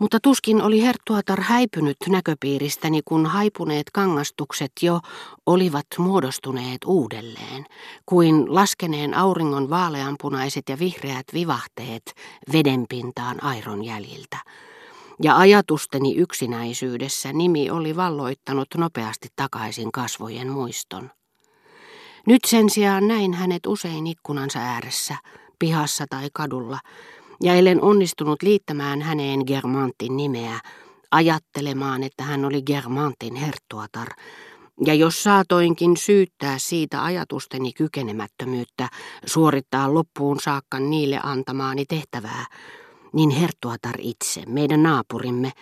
Mutta tuskin oli herttuatar häipynyt näköpiiristäni, kun haipuneet kangastukset jo olivat muodostuneet uudelleen, kuin laskeneen auringon vaaleanpunaiset ja vihreät vivahteet vedenpintaan airon jäljiltä. Ja ajatusteni yksinäisyydessä nimi oli valloittanut nopeasti takaisin kasvojen muiston. Nyt sen sijaan näin hänet usein ikkunansa ääressä, pihassa tai kadulla, ja ellen onnistunut liittämään häneen Germantin nimeä, ajattelemaan, että hän oli Germantin herttuatar, ja jos saatoinkin syyttää siitä ajatusteni kykenemättömyyttä suorittaa loppuun saakka niille antamaani tehtävää, niin herttuatar itse, meidän naapurimme,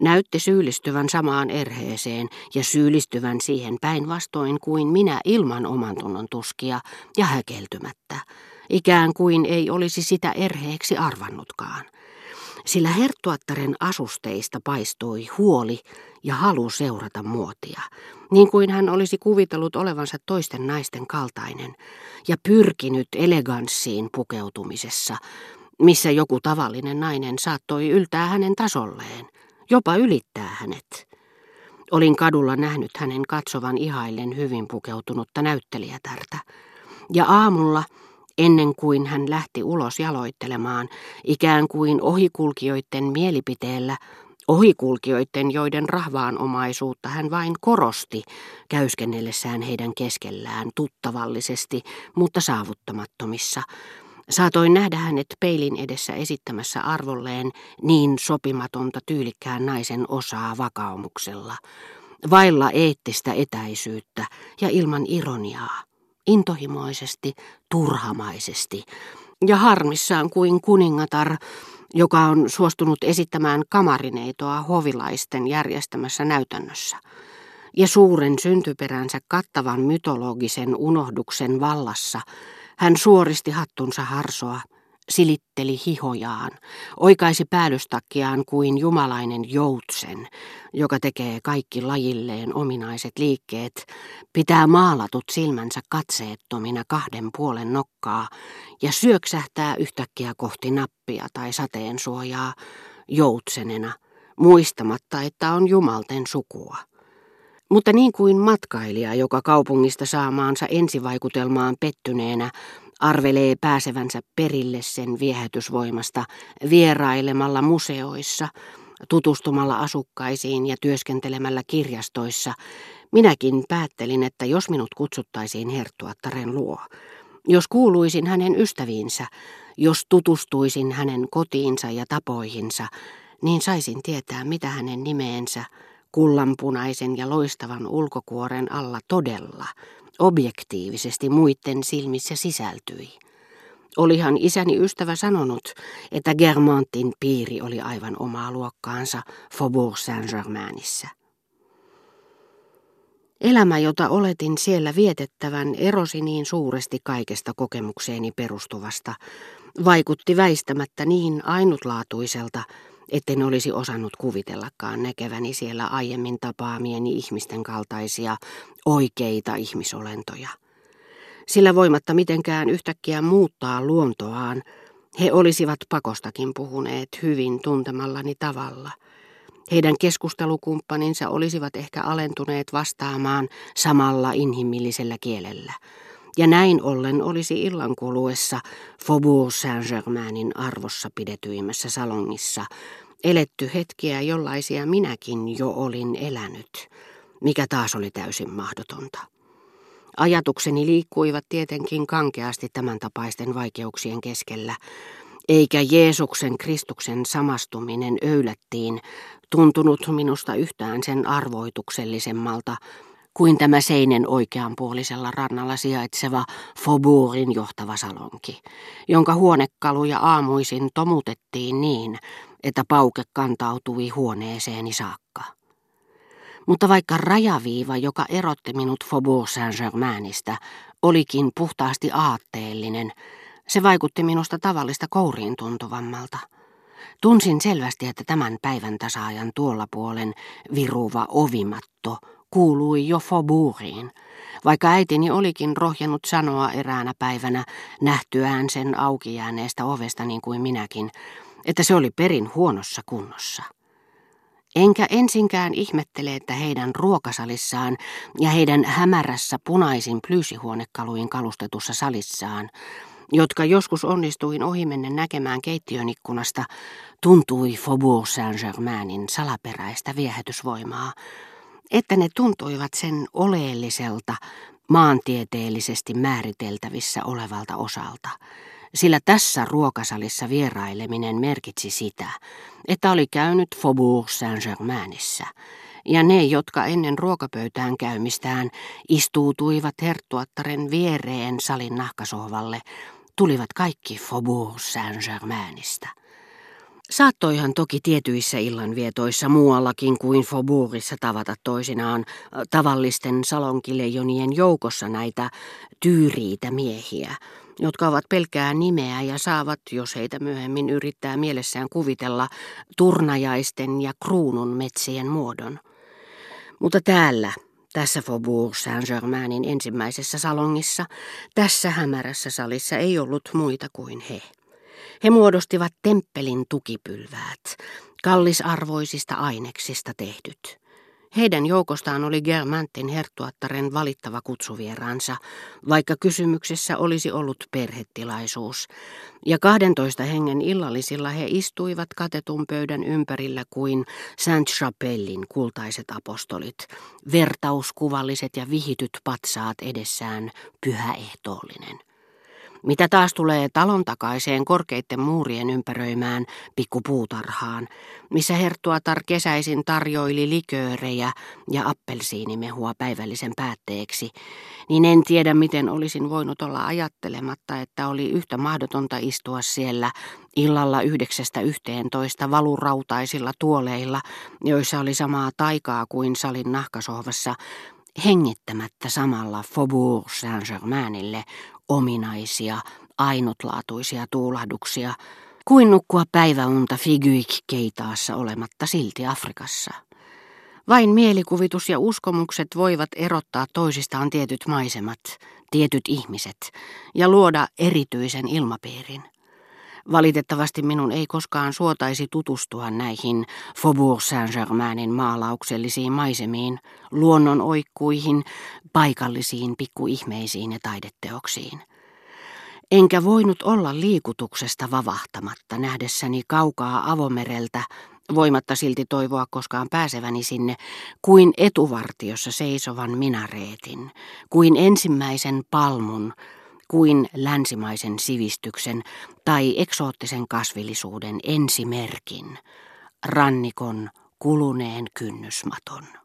näytti syyllistyvän samaan erheeseen ja syyllistyvän siihen päinvastoin kuin minä ilman oman tunnon tuskia ja häkeltymättä ikään kuin ei olisi sitä erheeksi arvannutkaan. Sillä herttuattaren asusteista paistoi huoli ja halu seurata muotia, niin kuin hän olisi kuvitellut olevansa toisten naisten kaltainen ja pyrkinyt eleganssiin pukeutumisessa, missä joku tavallinen nainen saattoi yltää hänen tasolleen, jopa ylittää hänet. Olin kadulla nähnyt hänen katsovan ihaillen hyvin pukeutunutta näyttelijätärtä. Ja aamulla ennen kuin hän lähti ulos jaloittelemaan, ikään kuin ohikulkijoiden mielipiteellä, ohikulkijoiden, joiden rahvaanomaisuutta hän vain korosti, käyskennellessään heidän keskellään tuttavallisesti, mutta saavuttamattomissa. Saatoin nähdä hänet peilin edessä esittämässä arvolleen niin sopimatonta tyylikkään naisen osaa vakaumuksella, vailla eettistä etäisyyttä ja ilman ironiaa intohimoisesti, turhamaisesti ja harmissaan kuin kuningatar, joka on suostunut esittämään kamarineitoa hovilaisten järjestämässä näytännössä. Ja suuren syntyperänsä kattavan mytologisen unohduksen vallassa hän suoristi hattunsa harsoa silitteli hihojaan, oikaisi päällystakkiaan kuin jumalainen joutsen, joka tekee kaikki lajilleen ominaiset liikkeet, pitää maalatut silmänsä katseettomina kahden puolen nokkaa ja syöksähtää yhtäkkiä kohti nappia tai sateen suojaa joutsenena, muistamatta, että on jumalten sukua. Mutta niin kuin matkailija, joka kaupungista saamaansa ensivaikutelmaan pettyneenä arvelee pääsevänsä perille sen viehätysvoimasta vierailemalla museoissa, tutustumalla asukkaisiin ja työskentelemällä kirjastoissa, minäkin päättelin, että jos minut kutsuttaisiin herttuattaren luo, jos kuuluisin hänen ystäviinsä, jos tutustuisin hänen kotiinsa ja tapoihinsa, niin saisin tietää, mitä hänen nimeensä, kullanpunaisen ja loistavan ulkokuoren alla todella objektiivisesti muiden silmissä sisältyi. Olihan isäni ystävä sanonut, että Germantin piiri oli aivan omaa luokkaansa Faubourg Saint-Germainissa. Elämä, jota oletin siellä vietettävän, erosi niin suuresti kaikesta kokemukseeni perustuvasta, vaikutti väistämättä niin ainutlaatuiselta, etten olisi osannut kuvitellakaan näkeväni siellä aiemmin tapaamieni ihmisten kaltaisia oikeita ihmisolentoja. Sillä voimatta mitenkään yhtäkkiä muuttaa luontoaan, he olisivat pakostakin puhuneet hyvin tuntemallani tavalla. Heidän keskustelukumppaninsa olisivat ehkä alentuneet vastaamaan samalla inhimillisellä kielellä. Ja näin ollen olisi illan kuluessa Faubourg Saint-Germainin arvossa pidetyimmässä salongissa eletty hetkiä, jollaisia minäkin jo olin elänyt, mikä taas oli täysin mahdotonta. Ajatukseni liikkuivat tietenkin kankeasti tämän tapaisten vaikeuksien keskellä, eikä Jeesuksen Kristuksen samastuminen öylättiin tuntunut minusta yhtään sen arvoituksellisemmalta kuin tämä seinen oikeanpuolisella rannalla sijaitseva Faubourgin johtava salonki, jonka huonekaluja aamuisin tomutettiin niin, että pauke kantautui huoneeseeni saakka. Mutta vaikka rajaviiva, joka erotti minut Faubourg Saint-Germainista, olikin puhtaasti aatteellinen, se vaikutti minusta tavallista kouriin tuntuvammalta. Tunsin selvästi, että tämän päivän tasaajan tuolla puolen viruva ovimatto kuului jo Faubourgiin, vaikka äitini olikin rohjennut sanoa eräänä päivänä nähtyään sen auki jääneestä ovesta niin kuin minäkin, että se oli perin huonossa kunnossa. Enkä ensinkään ihmettele, että heidän ruokasalissaan ja heidän hämärässä punaisin plyysihuonekaluin kalustetussa salissaan, jotka joskus onnistuin ohimennen näkemään keittiön ikkunasta, tuntui Faubourg Saint-Germainin salaperäistä viehätysvoimaa, että ne tuntuivat sen oleelliselta, maantieteellisesti määriteltävissä olevalta osalta – sillä tässä ruokasalissa vieraileminen merkitsi sitä, että oli käynyt Faubourg Saint-Germainissa, ja ne, jotka ennen ruokapöytään käymistään istuutuivat herttuattaren viereen salin nahkasohvalle, tulivat kaikki Faubourg Saint-Germainista. Saattoihan toki tietyissä illanvietoissa muuallakin kuin Faubourgissa tavata toisinaan tavallisten salonkileijonien joukossa näitä tyyriitä miehiä, jotka ovat pelkää nimeä ja saavat, jos heitä myöhemmin yrittää mielessään kuvitella, turnajaisten ja kruunun metsien muodon. Mutta täällä, tässä Faubourg Saint-Germainin ensimmäisessä salongissa, tässä hämärässä salissa ei ollut muita kuin he. He muodostivat temppelin tukipylväät, kallisarvoisista aineksista tehdyt. Heidän joukostaan oli Germantin herttuattaren valittava kutsuvieraansa, vaikka kysymyksessä olisi ollut perhetilaisuus. Ja 12 hengen illallisilla he istuivat katetun pöydän ympärillä kuin Saint-Chapellin kultaiset apostolit, vertauskuvalliset ja vihityt patsaat edessään pyhäehtoollinen. Mitä taas tulee talon takaiseen korkeitten muurien ympäröimään pikkupuutarhaan, missä herttuatar kesäisin tarjoili liköörejä ja appelsiinimehua päivällisen päätteeksi, niin en tiedä miten olisin voinut olla ajattelematta, että oli yhtä mahdotonta istua siellä illalla yhdeksästä yhteentoista valurautaisilla tuoleilla, joissa oli samaa taikaa kuin salin nahkasohvassa, hengittämättä samalla Faubourg Saint-Germainille ominaisia, ainutlaatuisia tuulahduksia, kuin nukkua päiväunta Figuik-keitaassa olematta silti Afrikassa. Vain mielikuvitus ja uskomukset voivat erottaa toisistaan tietyt maisemat, tietyt ihmiset ja luoda erityisen ilmapiirin. Valitettavasti minun ei koskaan suotaisi tutustua näihin Faubourg Saint-Germainin maalauksellisiin maisemiin, luonnon oikkuihin, paikallisiin pikkuihmeisiin ja taideteoksiin. Enkä voinut olla liikutuksesta vavahtamatta nähdessäni kaukaa avomereltä, voimatta silti toivoa koskaan pääseväni sinne, kuin etuvartiossa seisovan minareetin, kuin ensimmäisen palmun, kuin länsimaisen sivistyksen tai eksoottisen kasvillisuuden ensimerkin, rannikon kuluneen kynnysmaton.